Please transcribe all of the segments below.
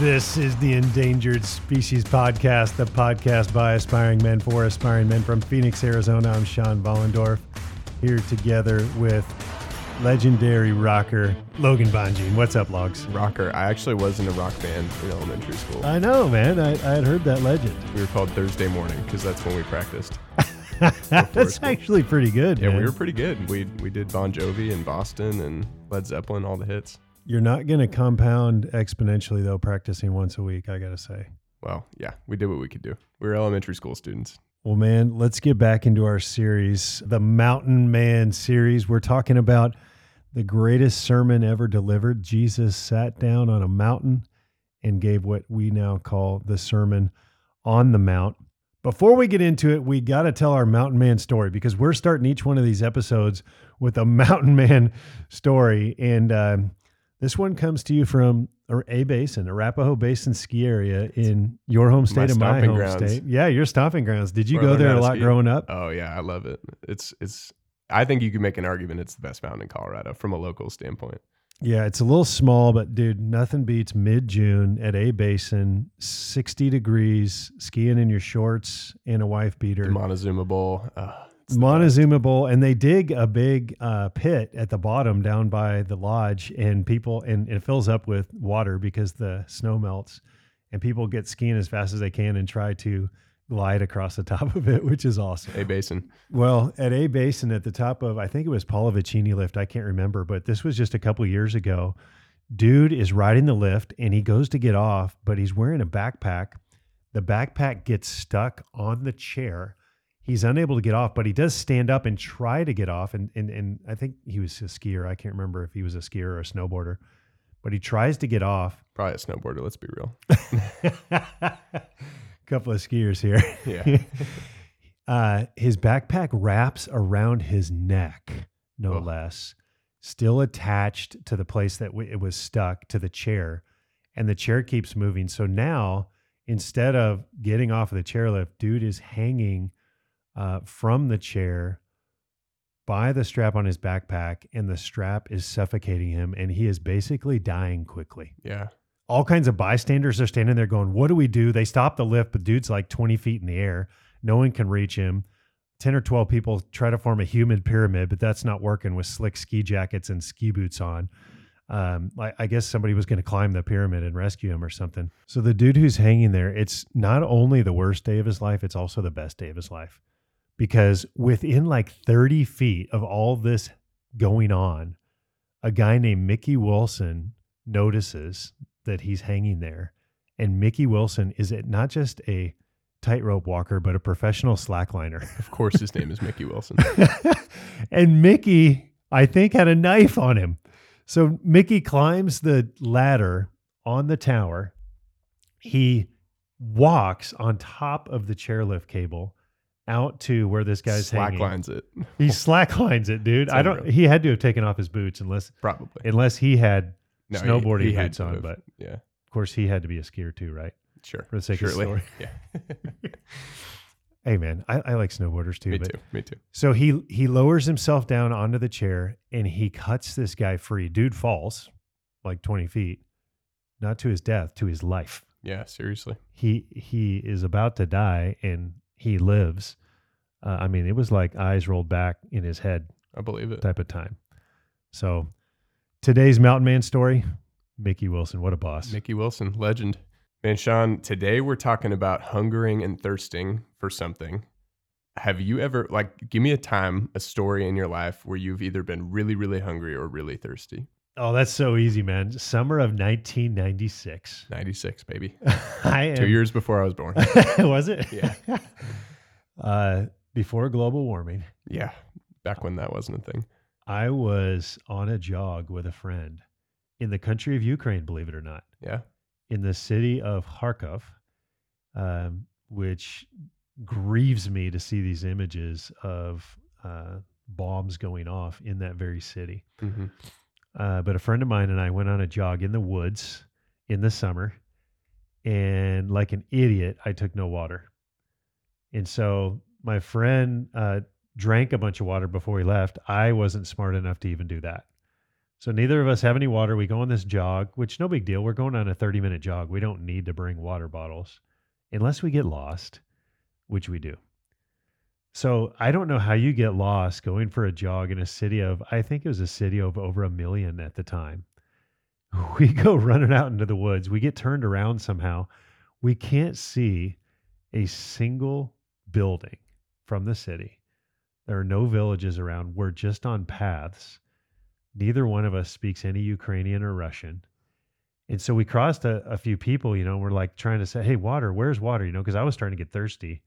This is the Endangered Species Podcast, the podcast by aspiring men for aspiring men from Phoenix, Arizona. I'm Sean Vollendorf, here together with legendary rocker Logan Bonjean. What's up, Logs? Rocker. I actually was in a rock band in elementary school. I know, man. I, I had heard that legend. we were called Thursday Morning because that's when we practiced. That's school. actually pretty good. Yeah, man. we were pretty good. We we did Bon Jovi and Boston and Led Zeppelin, all the hits. You're not going to compound exponentially, though, practicing once a week, I got to say. Well, yeah, we did what we could do. We were elementary school students. Well, man, let's get back into our series, the Mountain Man series. We're talking about the greatest sermon ever delivered. Jesus sat down on a mountain and gave what we now call the Sermon on the Mount. Before we get into it, we got to tell our Mountain Man story because we're starting each one of these episodes with a Mountain Man story. And um, this one comes to you from a basin, Arapahoe Basin ski area in your home state My and my home grounds. state. Yeah, your stomping grounds. Did you Where go there a lot ski. growing up? Oh yeah, I love it. It's it's. I think you could make an argument it's the best mountain in Colorado from a local standpoint. Yeah, it's a little small, but dude, nothing beats mid June at A Basin, 60 degrees, skiing in your shorts and a wife beater. The Montezuma Bowl. Uh, best. Montezuma Bowl, and they dig a big uh, pit at the bottom down by the lodge, and people and it fills up with water because the snow melts, and people get skiing as fast as they can and try to glide across the top of it, which is awesome. A Basin. Well, at A Basin at the top of, I think it was Pallavicini lift. I can't remember, but this was just a couple years ago. Dude is riding the lift and he goes to get off, but he's wearing a backpack. The backpack gets stuck on the chair. He's unable to get off, but he does stand up and try to get off. And, and, and I think he was a skier. I can't remember if he was a skier or a snowboarder, but he tries to get off. Probably a snowboarder. Let's be real. couple of skiers here. Yeah. uh, his backpack wraps around his neck, no Ugh. less, still attached to the place that w- it was stuck to the chair, and the chair keeps moving. So now, instead of getting off of the chairlift, dude is hanging uh, from the chair by the strap on his backpack, and the strap is suffocating him, and he is basically dying quickly Yeah. all kinds of bystanders are standing there going, What do we do? They stop the lift, but dude's like 20 feet in the air. No one can reach him. 10 or 12 people try to form a human pyramid, but that's not working with slick ski jackets and ski boots on. Um, I, I guess somebody was going to climb the pyramid and rescue him or something. So the dude who's hanging there, it's not only the worst day of his life, it's also the best day of his life. Because within like 30 feet of all this going on, a guy named Mickey Wilson notices that he's hanging there. And Mickey Wilson is it not just a tightrope walker, but a professional slackliner. Of course, his name is Mickey Wilson. and Mickey, I think, had a knife on him. So Mickey climbs the ladder on the tower. He walks on top of the chairlift cable out to where this guy's Slack hanging. lines it. He slacklines it, dude. It's I don't. unreal. He had to have taken off his boots unless Probably. unless he had. No, he- snowboarding he had boots to on, have. but- yeah, Of course, he had to be a skier too, right? sure. For the sake of the Surely. story. Yeah. Hey, man, I, I like snowboarders too. me but too. Me too. So he he lowers himself down onto the chair and he cuts this guy free. Dude falls like 20 feet, not to his death, to his life. Yeah, seriously. He he is about to die and he lives. Uh, I mean, it was like eyes rolled back in his head I believe it. type of time. So today's Mountain Man story, Mickey Wilson, what a boss. Mickey Wilson, legend. Man, Sean, today we're talking about hungering and thirsting for something. Have you ever, like, give me a time, a story in your life where you've either been really, really hungry or really thirsty? Oh, that's so easy, man. Summer of 1996. 96, baby. I am, Two years before I was born. was it? Yeah. uh, before global warming, Yeah. Back when that wasn't a thing. I was on a jog with a friend in the country of Ukraine, believe it or not, Yeah. in the city of Kharkov, um, which grieves me to see these images of uh, bombs going off in that very city. hmm Uh, but a friend of mine and I went on a jog in the woods in the summer, and like an idiot, I took no water. And so my friend uh, drank a bunch of water before he left. I wasn't smart enough to even do that. So neither of us have any water. We go on this jog, which no big deal. We're going on a 30 minute jog. We don't need to bring water bottles unless we get lost, which we do. So I don't know how you get lost going for a jog in a city of, I think it was a city of over a million at the time. We go running out into the woods. We get turned around somehow. We can't see a single building from the city. There are no villages around. We're just on paths. Neither one of us speaks any Ukrainian or Russian. And so we crossed a, a few people, you know, we're like trying to say, hey, water, where's water? You know, because I was starting to get thirsty.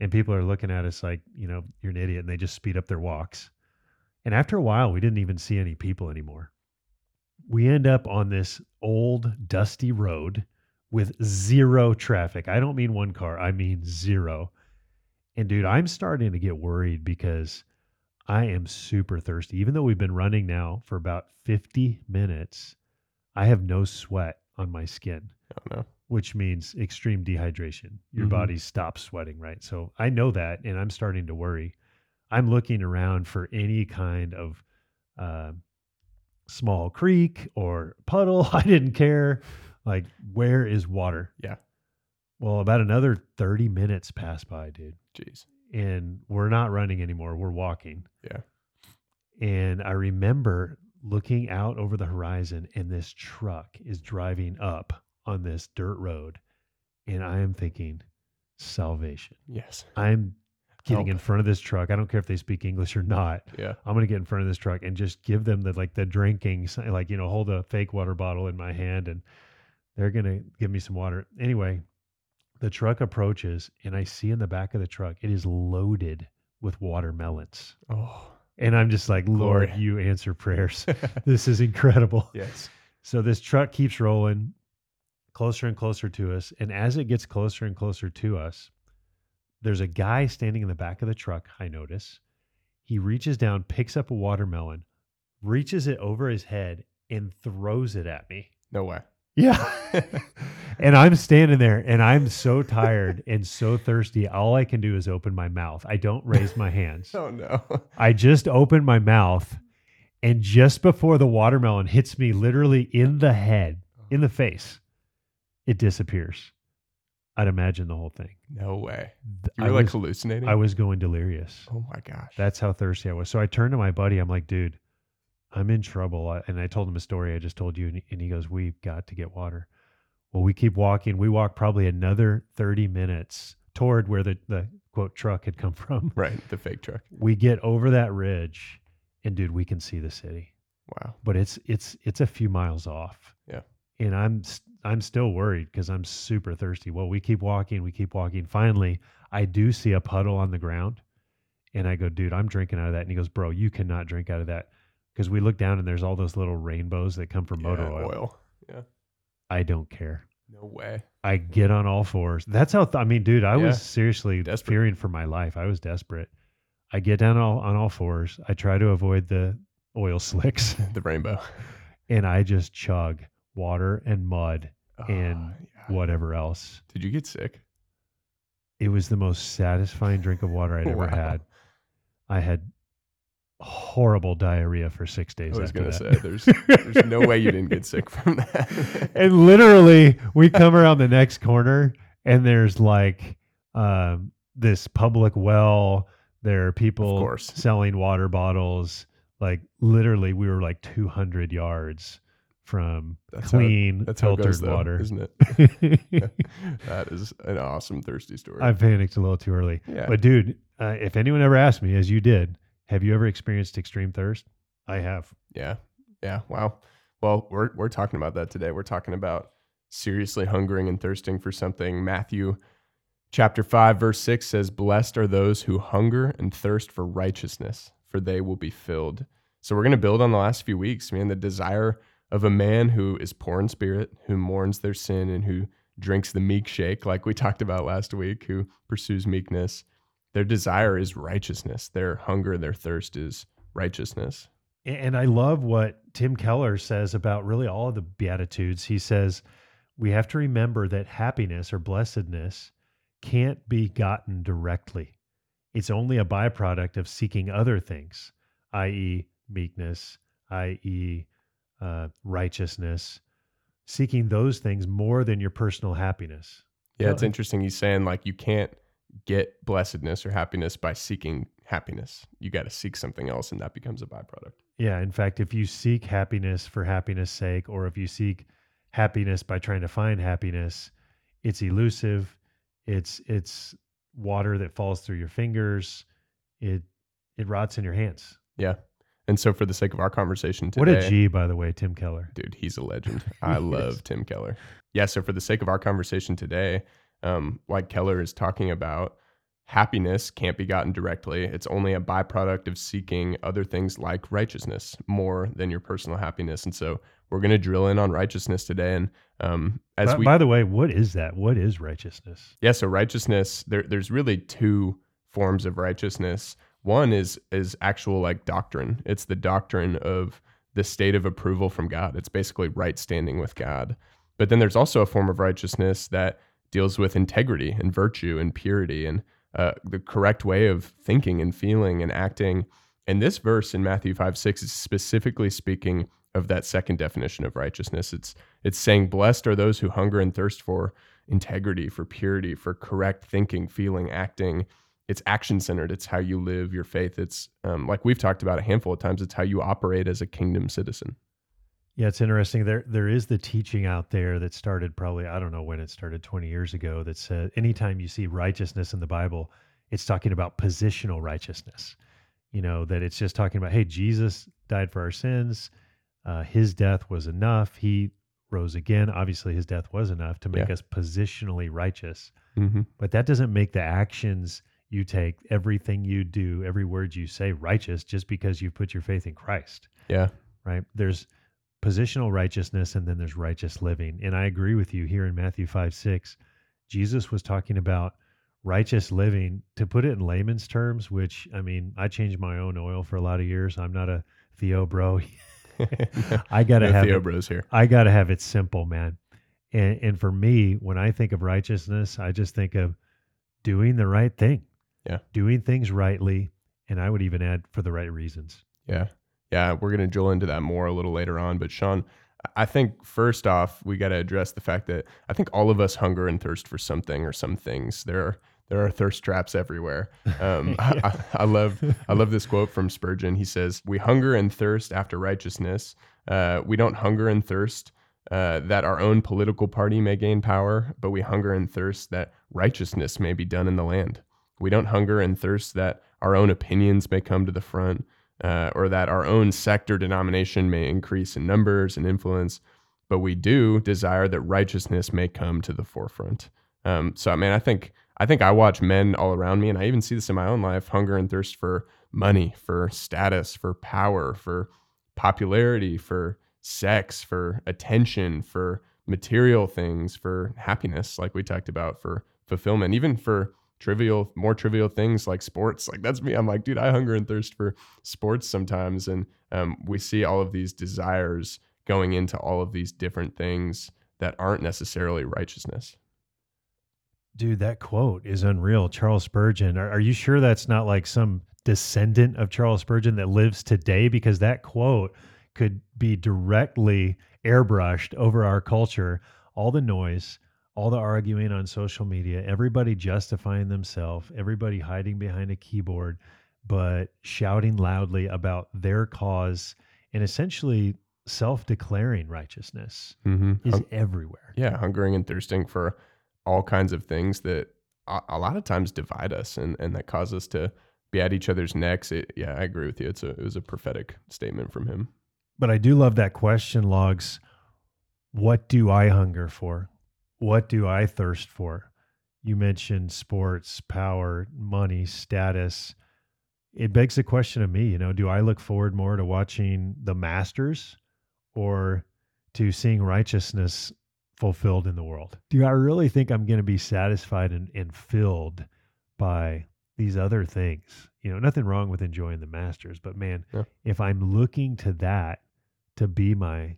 And people are looking at us like, you know, you're an idiot. And they just speed up their walks. And after a while, we didn't even see any people anymore. We end up on this old, dusty road with zero traffic. I don't mean one car, I mean zero. And dude, I'm starting to get worried because I am super thirsty. Even though we've been running now for about 50 minutes, I have no sweat on my skin, Oh no. which means extreme dehydration. Your Mhm. body stops sweating, right? So I know that and I'm starting to worry. I'm looking around for any kind of uh, small creek or puddle. I didn't care. Like, where is water? Yeah. Well, about another 30 minutes pass by, dude Jeez. and we're not running anymore. We're walking. Yeah. And I remember looking out over the horizon, and this truck is driving up on this dirt road. And I am thinking, salvation. Yes. I'm getting Help. in front of this truck. I don't care if they speak English or not. Yeah. I'm going to get in front of this truck and just give them the like the drinking, like, you know, hold a fake water bottle in my hand and they're going to give me some water. Anyway, the truck approaches and I see in the back of the truck, it is loaded with watermelons. Oh. And I'm just like, Lord, Glory. you answer prayers. this is incredible. yes. So this truck keeps rolling closer and closer to us. And as it gets closer and closer to us, there's a guy standing in the back of the truck, I notice. He reaches down, picks up a watermelon, reaches it over his head, and throws it at me. No way. Yeah. and I'm standing there and I'm so tired and so thirsty. All I can do is open my mouth. I don't raise my hands. Oh no. I just open my mouth, and just before the watermelon hits me literally in the head, in the face, it disappears. I'd imagine the whole thing. No way. You I were like was, hallucinating. I was going delirious. Oh my gosh. That's how thirsty I was. So I turned to my buddy. I'm like, dude, I'm in trouble. And I told him a story I just told you. And he goes, We've got to get water. Well, we keep walking. We walk probably another 30 minutes toward where the, the quote truck had come from. right. The fake truck. We get over that ridge, and dude, we can see the city. Wow. But it's it's it's a few miles off. Yeah. And I'm I'm still worried because I'm super thirsty. Well, we keep walking, we keep walking. Finally, I do see a puddle on the ground, and I go, dude, I'm drinking out of that. And he goes, bro, you cannot drink out of that because we look down and there's all those little rainbows that come from motor Yeah, oil. Yeah. I don't care. No way. I get on all fours. That's how th- I mean, dude, I Yeah. was seriously Desperate. fearing for my life. I was desperate. I get down all, on all fours. I try to avoid the oil slicks, The rainbow. and I just chug water and mud ah, And Oh, yeah. whatever else. Did you get sick? It was the most satisfying drink of water I'd ever Wow. had. I had horrible diarrhea for six days. I was gonna say there's there's no way you didn't get sick from that. and literally, we come around the next corner, and there's like um, this public well. There are people selling water bottles. Like literally, we were like 200 yards from That's how- clean That's how it filtered goes, though, water. isn't it? that is an awesome thirsty story. I panicked a little too early. yeah. But dude, uh, if anyone ever asked me, as you did, have you ever experienced extreme thirst? I have. Yeah. Yeah. Wow. Well, we're we're talking about that today. We're talking about seriously hungering and thirsting for something. Matthew chapter 5 verse 6 says, "Blessed are those who hunger and thirst for righteousness, for they will be filled." So we're going to build on the last few weeks, man, the desire of a man who is poor in spirit, who mourns their sin and who drinks the meek shake like we talked about last week, who pursues meekness. Their desire is righteousness. Their hunger, their thirst is righteousness. And I love what Tim Keller says about really all of the Beatitudes. He says, we have to remember that happiness or blessedness can't be gotten directly. It's only a byproduct of seeking other things, i.e., meekness, i.e., uh, righteousness, seeking those things more than your personal happiness. Yeah, it's interesting. He's saying like you can't get blessedness or happiness by seeking happiness. You got to seek something else, and that becomes a byproduct. Yeah, in fact, if you seek happiness for happiness' sake, or if you seek happiness by trying to find happiness, it's elusive. It's it's water that falls through your fingers. It it rots in your hands. Yeah. And so, for the sake of our conversation today, What a G, by the way, Tim Keller. dude, he's a legend. I love. Tim Keller. Yeah. So, for the sake of our conversation today, um, like Keller is talking about, happiness can't be gotten directly. It's only a byproduct of seeking other things like righteousness more than your personal happiness. And so, we're going to drill in on righteousness today. And um, as By, we by the way, what is that? What is righteousness? Yeah, so righteousness, there, there's really two forms of righteousness. One is is actual like doctrine. It's the doctrine of the state of approval from God. It's basically right standing with God. But then there's also a form of righteousness that deals with integrity and virtue and purity and uh, the correct way of thinking and feeling and acting. And this verse in Matthew 5 6 is specifically speaking of that second definition of righteousness. It's it's saying, Blessed are those who hunger and thirst for integrity, for purity, for correct thinking, feeling, acting. It's action centered. It's how you live your faith. It's um, like we've talked about a handful of times. It's how you operate as a kingdom citizen. Yeah, it's interesting. There there is the teaching out there that started probably I don't know when it started 20 years ago that said anytime you see righteousness in the Bible, it's talking about positional righteousness. You know, that it's just talking about, hey, Jesus died for our sins. Uh, his death was enough. He rose again. Obviously, his death was enough to make Yeah. us positionally righteous. Mm-hmm. But that doesn't make the actions you take, everything you do, every word you say righteous just because you put your faith in Christ Yeah. right? There's positional righteousness and then there's righteous living. And I agree with you here in Matthew 5 6. Jesus was talking about righteous living. To put it in layman's terms, which I mean, I changed my own oil for a lot of years. I'm not a Theo bro. I got to no have Theo it, Bros here. I got to have it simple, man. And, and for me, when I think of righteousness, I just think of doing the right thing. Yeah. Doing things rightly. And I would even add for the right reasons. Yeah. Yeah. We're going to drill into that more a little later on. But Sean, I think first off, we got to address the fact that I think all of us hunger and thirst for something or some things. There are there are thirst traps everywhere. Um, Yeah. I, I love I love this quote from Spurgeon. He says, "We hunger and thirst after righteousness. Uh, we don't hunger and thirst uh, that our own political party may gain power, but we hunger and thirst that righteousness may be done in the land. We don't hunger and thirst that our own opinions may come to the front, uh, or that our own sect or denomination may increase in numbers and influence, but we do desire that righteousness may come to the forefront. Um, so, I mean, I think I think I watch men all around me, and I even see this in my own life: hunger and thirst for money, for status, for power, for popularity, for sex, for attention, for material things, for happiness, like we talked about, for fulfillment, even for trivial, more trivial things like sports. Like that's me. I'm like, dude, I hunger and thirst for sports sometimes, and um, we see all of these desires going into all of these different things that aren't necessarily righteousness. Dude, that quote is unreal. Charles Spurgeon. Are, are you sure that's not like some descendant of Charles Spurgeon that lives today? Because that quote could be directly airbrushed over our culture. All the noise, all the arguing on social media, everybody justifying themselves, everybody hiding behind a keyboard, but shouting loudly about their cause and essentially self declaring righteousness Mm-hmm. is everywhere. yeah, hungering and thirsting for all kinds of things that a, a lot of times divide us and, and that cause us to be at each other's necks. It, yeah, I agree with you. It's a, it was a prophetic statement from him. But I do love that question, Logs. What do I hunger for? What do I thirst for? You mentioned sports, power, money, status. It begs the question of me, you know, do I look forward more to watching the Masters or to seeing righteousness fulfilled in the world? Do I really think I'm going to be satisfied and, and filled by these other things? You know, nothing wrong with enjoying the Masters, but man, Yeah. if I'm looking to that to be my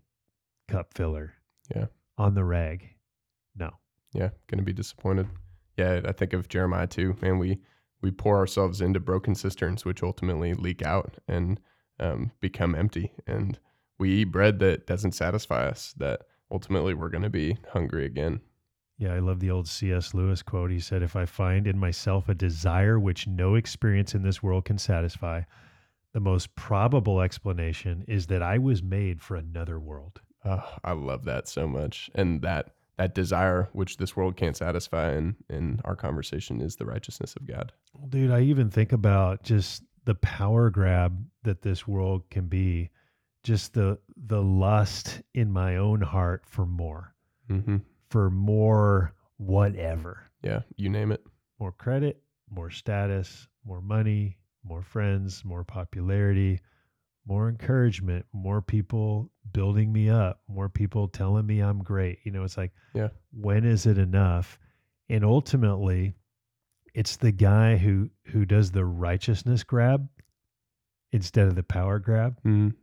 cup filler Yeah. on the rag, no. Yeah, going to be disappointed. Yeah, I think of Jeremiah too. Man, we we pour ourselves into broken cisterns, which ultimately leak out and um, become empty. And we eat bread that doesn't satisfy us, that ultimately we're going to be hungry again. Yeah, I love the old C.S. Lewis quote. He said, If I find in myself a desire which no experience in this world can satisfy, the most probable explanation is that I was made for another world. Oh, I love that so much. And that that desire which this world can't satisfy in in our conversation is the righteousness of God. Dude, I even think about just the power grab that this world can be, just the the lust in my own heart for more, Mm-hmm. for more whatever. Yeah, you name it. More credit, more status, more money, more friends, more popularity, more encouragement, more people building me up, more people telling me I'm great. You know, it's like, Yeah. when is it enough? And ultimately, it's the guy who who does the righteousness grab instead of the power grab Mm,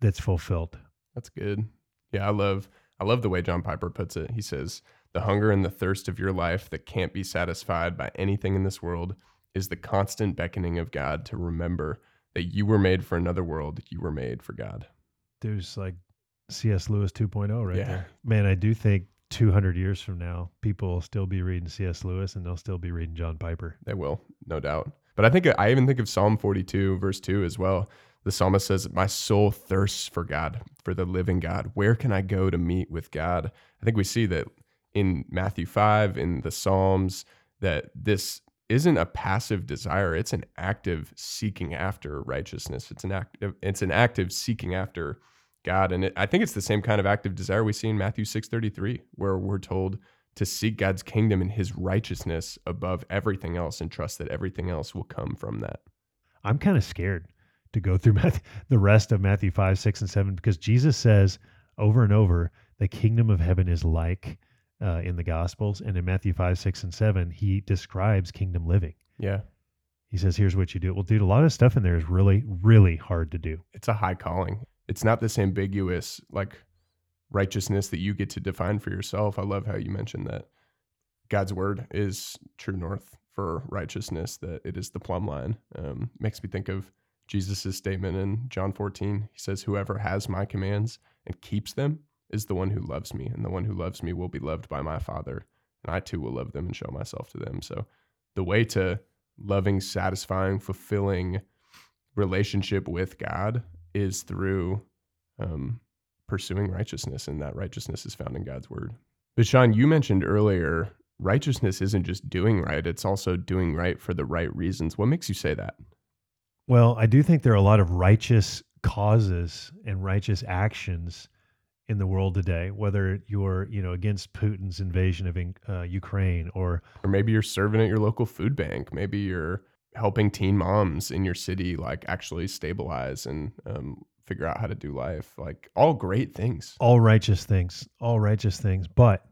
that's fulfilled. that's good. Yeah, I love I love the way John Piper puts it. He says, "The hunger and the thirst of your life that can't be satisfied by anything in this world is the constant beckoning of God to remember that you were made for another world. You were made for God." There's like C.S. Lewis 2.0 right Yeah. there. Man, I do think 200 years from now, people will still be reading C.S. Lewis and they'll still be reading John Piper. They will, no doubt. But I think uh, I even think of Psalm 42, verse 2 as well. The psalmist says, My soul thirsts for God, for the living God. Where can I go to meet with God? I think we see that in Matthew 5, in the Psalms, that this isn't a passive desire, it's an active seeking after righteousness. It's an active, it's an active seeking after God. And it, I think it's the same kind of active desire we see in Matthew 6:33, where we're told to seek God's kingdom and his righteousness above everything else and trust that everything else will come from that. I'm kind of scared to go through Matthew, the rest of Matthew 5, 6, and 7 because Jesus says over and over, the kingdom of heaven is like uh, in the Gospels. And in Matthew 5, 6, and 7, he describes kingdom living. Yeah. He says, here's what you do. Well, dude, a lot of stuff in there is really, really hard to do. It's a high calling. It's not this ambiguous like righteousness that you get to define for yourself. I love how you mentioned that God's word is true north for righteousness, that it is the plumb line. Um, makes me think of Jesus' statement in John 14. He says, Whoever has my commands and keeps them is the one who loves me, and the one who loves me will be loved by my Father, and I too will love them and show myself to them. So the way to loving, satisfying, fulfilling relationship with God is through um, pursuing righteousness, and that righteousness is found in God's word. But Sean, you mentioned earlier, righteousness isn't just doing right; it's also doing right for the right reasons. What makes you say that? Well, I do think there are a lot of righteous causes and righteous actions in the world today, whether you're, you know, against Putin's invasion of uh, Ukraine or Or maybe you're serving at your local food bank. Maybe you're helping teen moms in your city, like actually stabilize and um, figure out how to do life. Like all great things. all righteous things, all righteous things. But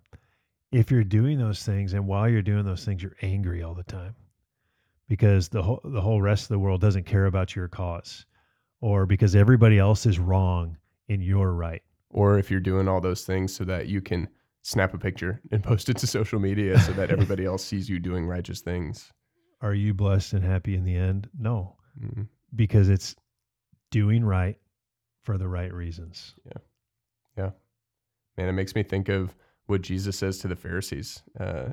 if you're doing those things and while you're doing those things, you're angry all the time because the whole, the whole rest of the world doesn't care about your cause or because everybody else is wrong and you're right. Or if you're doing all those things so that you can snap a picture and post it to social media so that everybody else sees you doing righteous things. Are you blessed and happy in the end? No, Mm, because it's doing right for the right reasons. Yeah. Yeah. Man, it makes me think of what Jesus says to the Pharisees uh,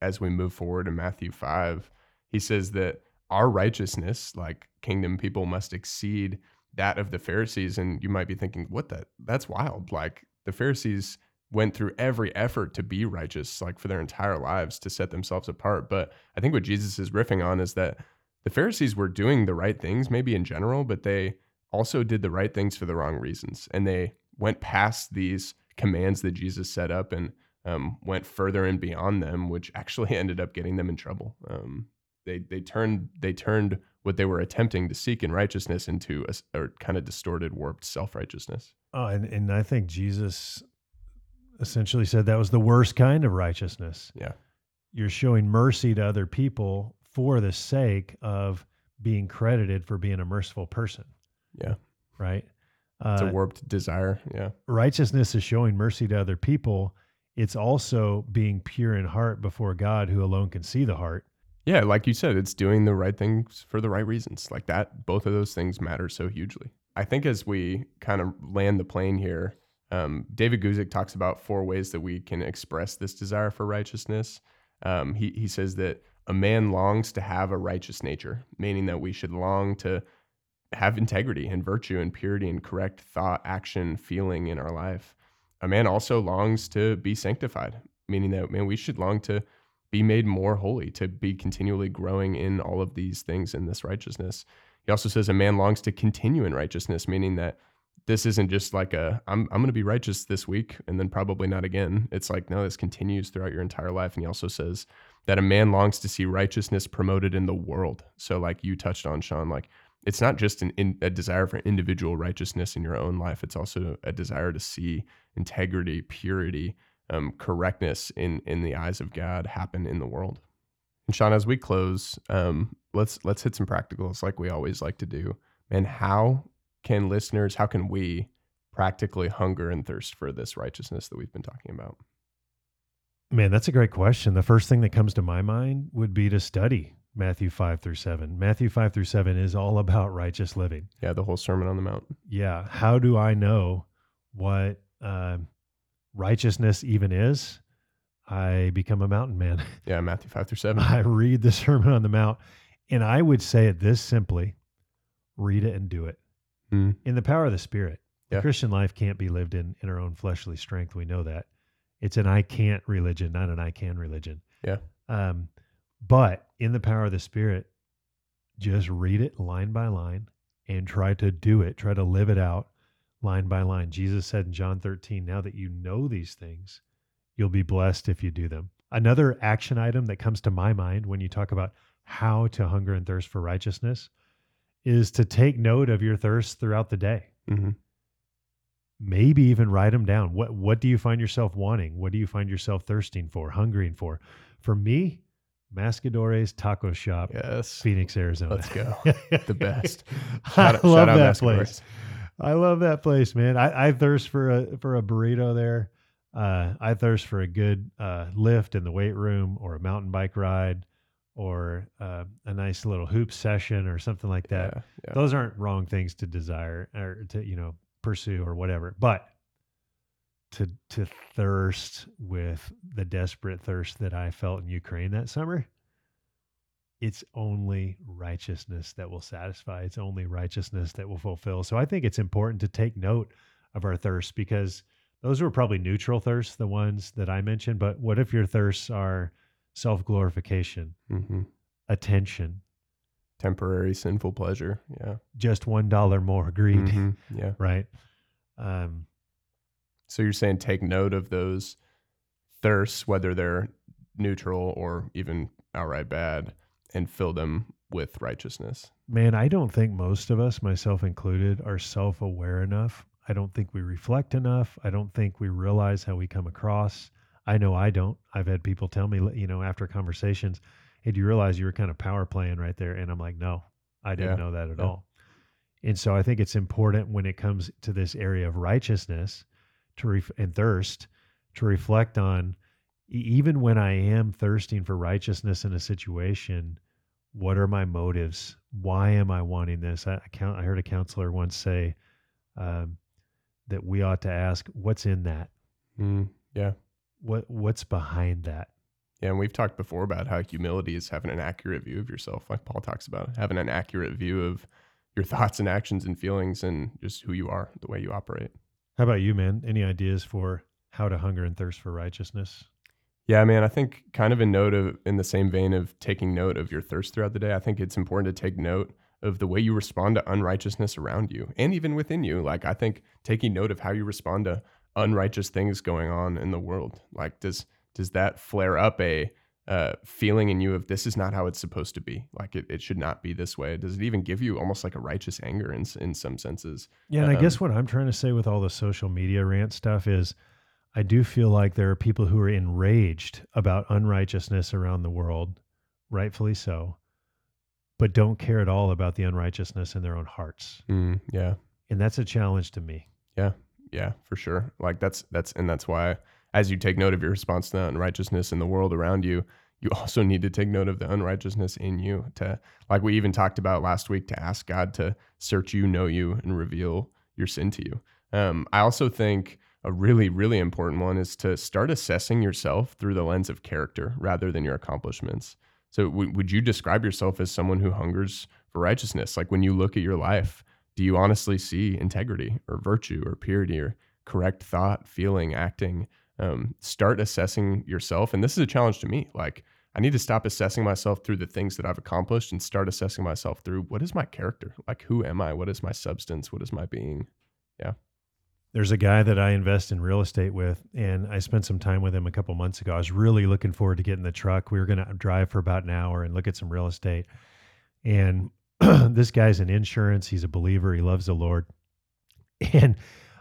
as we move forward in Matthew 5. He says that our righteousness, like kingdom people, must exceed that of the Pharisees. And you might be thinking, what that? That's wild. Like the Pharisees went through every effort to be righteous, like for their entire lives to set themselves apart. But I think what Jesus is riffing on is that the Pharisees were doing the right things, maybe in general, but they also did the right things for the wrong reasons. And they went past these commands that Jesus set up and um, went further and beyond them, which actually ended up getting them in trouble. Um, they they turned they turned what they were attempting to seek in righteousness into a, a kind of distorted, warped self righteousness. Oh, and, and I think Jesus essentially said that was the worst kind of righteousness. Yeah. You're showing mercy to other people for the sake of being credited for being a merciful person, Yeah, right? it's Uh, a warped desire. Yeah, righteousness is showing mercy to other people. It's also being pure in heart before God, who alone can see the heart. Yeah. Like you said, it's doing the right things for the right reasons. Like that, both of those things matter so hugely. I think as we kind of land the plane here, um, David Guzik talks about four ways that we can express this desire for righteousness. Um, he, he says that a man longs to have a righteous nature, meaning that we should long to have integrity and virtue and purity and correct thought, action, feeling in our life. A man also longs to be sanctified, meaning that man, we should long to be made more holy, to be continually growing in all of these things in this righteousness. He also says a man longs to continue in righteousness, meaning that this isn't just like a I'm I'm going to be righteous this week and then probably not again. It's like no, this continues throughout your entire life. And he also says that a man longs to see righteousness promoted in the world. So like you touched on, Sean, like it's not just an in, a desire for individual righteousness in your own life. It's also a desire to see integrity, purity, um, correctness in in the eyes of God happen in the world. And Sean, as we close, um, let's let's hit some practicals like we always like to do. And how can listeners, how can we practically hunger and thirst for this righteousness that we've been talking about? Man, that's a great question. The first thing that comes to my mind would be to study Matthew 5 through 7. Matthew 5 through 7 is all about righteous living. Yeah, the whole Sermon on the Mount. Yeah. How do I know what uh, righteousness even is? I become a mountain man. Yeah, Matthew 5 through 7. I read the Sermon on the Mount, and I would say it this simply read it and do it. Mm. In the power of the Spirit. Yeah. The Christian life can't be lived in, in our own fleshly strength. We know that. It's an I can't religion, not an I can religion. Yeah. Um, but in the power of the Spirit, just read it line by line and try to do it, try to live it out line by line. Jesus said in John 13, now that you know these things, you'll be blessed if you do them. Another action item that comes to my mind when you talk about how to hunger and thirst for righteousness is to take note of your thirst throughout the day. hmm Maybe even write them down. What what do you find yourself wanting? What do you find yourself thirsting for, hungering for? For me, Mascadores Taco Shop, Yes. Phoenix, Arizona. Let's go. The best. I Shout out- love that Mascadores. place. I love that place, man. I, I thirst for a for a burrito there. Uh, I thirst for a good uh, lift in the weight room, or a mountain bike ride, or uh, a nice little hoop session, or something like that. Yeah, yeah. Those aren't wrong things to desire or to you know pursue or whatever, but to to thirst with the desperate thirst that I felt in Ukraine that summer, it's only righteousness that will satisfy. It's only righteousness that will fulfill. So I think it's important to take note of our thirsts because those were probably neutral thirsts, the ones that I mentioned. But what if your thirsts are self glorification, hmm attention, Temporary sinful pleasure. Yeah. just one dollar more greed, Mhm. Yeah. right? Um, So you're saying take note of those thirsts, whether they're neutral or even outright bad, and fill them with righteousness. man, I don't think most of us, myself included, are self aware enough. I don't think we reflect enough. I don't think we realize how we come across. I know I don't. I've had people tell me, you know, after conversations, hey, do you realize you were kind of power playing right there? And I'm like, no, I didn't Yeah, know that at yeah. all. And so I think it's important when it comes to this area of righteousness to ref- and thirst to reflect on even when I am thirsting for righteousness in a situation, what are my motives? Why am I wanting this? I, I, count, I heard a counselor once say um, that we ought to ask, what's in that? Mm, yeah. What what's behind that? Yeah. And we've talked before about how humility is having an accurate view of yourself, like Paul talks about, having an accurate view of your thoughts and actions and feelings and just who you are, the way you operate. How about you, man? Any ideas for how to hunger and thirst for righteousness? Yeah, man. I think kind of in note of in the same vein of taking note of your thirst throughout the day. I think it's important to take note of the way you respond to unrighteousness around you and even within you. Like I think taking note of how you respond to unrighteous things going on in the world. Like does does that flare up a uh, feeling in you of this is not how it's supposed to be? Like it, it should not be this way. Does it even give you almost like a righteous anger in in some senses? Yeah, and I Um, guess what I'm trying to say with all the social media rant stuff is I do feel like there are people who are enraged about unrighteousness around the world, rightfully so, but don't care at all about the unrighteousness in their own hearts. Mm, yeah. And that's a challenge to me. Yeah, Yeah, for sure. Like that's that's and that's why as you take note of your response to that unrighteousness in the world around you, you also need to take note of the unrighteousness in you to like we even talked about last week to ask god to search you know you and reveal your sin to you um, i also think a really really important one is to start assessing yourself through the lens of character rather than your accomplishments so w- would you describe yourself as someone who hungers for righteousness like when you look at your life do you honestly see integrity or virtue or purity or correct thought feeling acting um, start assessing yourself and this is a challenge to me like I need to stop assessing myself through the things that I've accomplished and start assessing myself through what is my character? Like, who am I? What is my substance? What is my being? Yeah. There's a guy that I invest in real estate with, and I spent some time with him a couple months ago. I was really looking forward to getting the truck. We were going to drive for about an hour and look at some real estate. And this guy's in insurance. He's a believer. He loves the Lord. And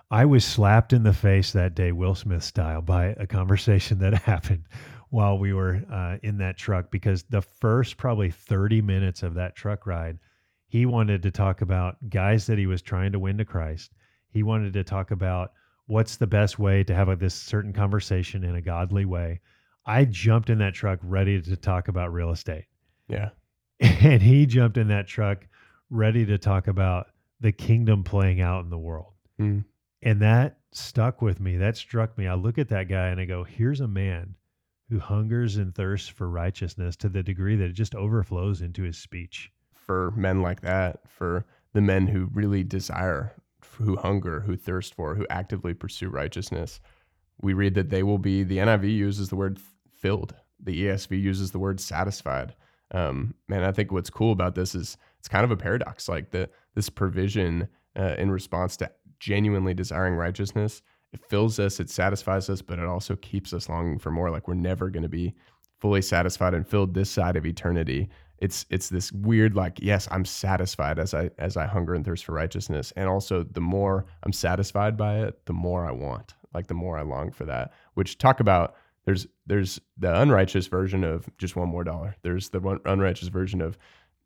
I was slapped in the face that day, Will Smith style, by a conversation that happened while we were uh, in that truck because the first probably 30 minutes of that truck ride, he wanted to talk about guys that he was trying to win to Christ. He wanted to talk about what's the best way to have a, this certain conversation in a godly way. I jumped in that truck ready to talk about real estate. Yeah. And he jumped in that truck ready to talk about the kingdom playing out in the world. Mm. And that stuck with me. That struck me. I look at that guy and I go, here's a man who hungers and thirsts for righteousness to the degree that it just overflows into his speech. For men like that, for the men who really desire, who hunger, who thirst for, who actively pursue righteousness, we read that they will be, the NIV uses the word filled, the ESV uses the word satisfied. Um, man, I think what's cool about this is it's kind of a paradox. Like the this provision uh, in response to genuinely desiring righteousness it fills us, it satisfies us, but it also keeps us longing for more. Like we're never going to be fully satisfied and filled this side of eternity. It's it's this weird like yes, I'm satisfied as I as I hunger and thirst for righteousness, and also the more I'm satisfied by it, the more I want. Like the more I long for that. Which talk about there's there's the unrighteous version of just one more dollar. There's the one unrighteous version of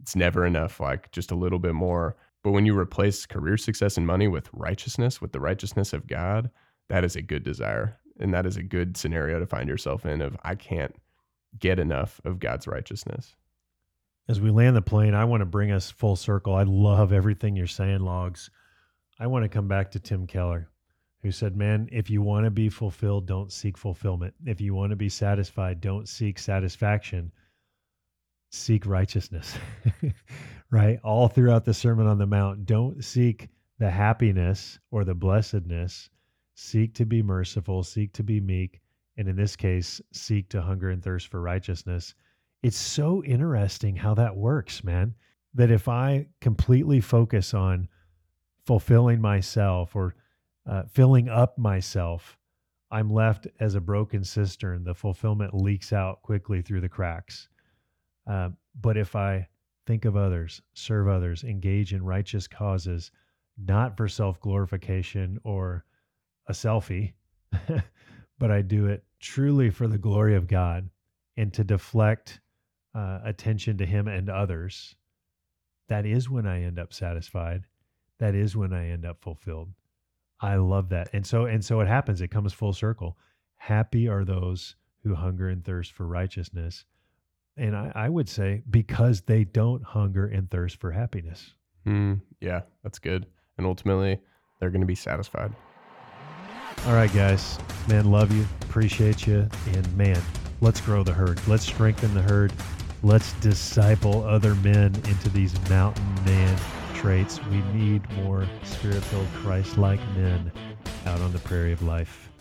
it's never enough, like just a little bit more. But when you replace career success and money with righteousness, with the righteousness of God, that is a good desire and that is a good scenario to find yourself in of i can't get enough of god's righteousness as we land the plane i want to bring us full circle. I love everything you're saying logs. I want to come back to tim keller who said man if you want to be fulfilled don't seek fulfillment. If you want to be satisfied don't seek satisfaction. Seek righteousness. Right? All throughout the sermon on the mount don't seek the happiness or the blessedness. Seek to be merciful, seek to be meek, and in this case, seek to hunger and thirst for righteousness. It's so interesting how that works, man. That if I completely focus on fulfilling myself or uh, filling up myself, I'm left as a broken cistern. The fulfillment leaks out quickly through the cracks. Uh, but if I think of others, serve others, engage in righteous causes, not for self glorification or a selfie, but I do it truly for the glory of God and to deflect uh, attention to Him and others. That is when I end up satisfied. That is when I end up fulfilled. I love that. And so and so it happens. It comes full circle. Happy are those who hunger and thirst for righteousness. And I, I would say because they don't hunger and thirst for happiness. Mm, yeah, that's good. And ultimately, they're going to be satisfied. All right, guys. Man, love you. Appreciate you. And man, let's grow the herd. Let's strengthen the herd. Let's disciple other men into these mountain man traits. We need more spirit filled, Christ like men out on the prairie of life.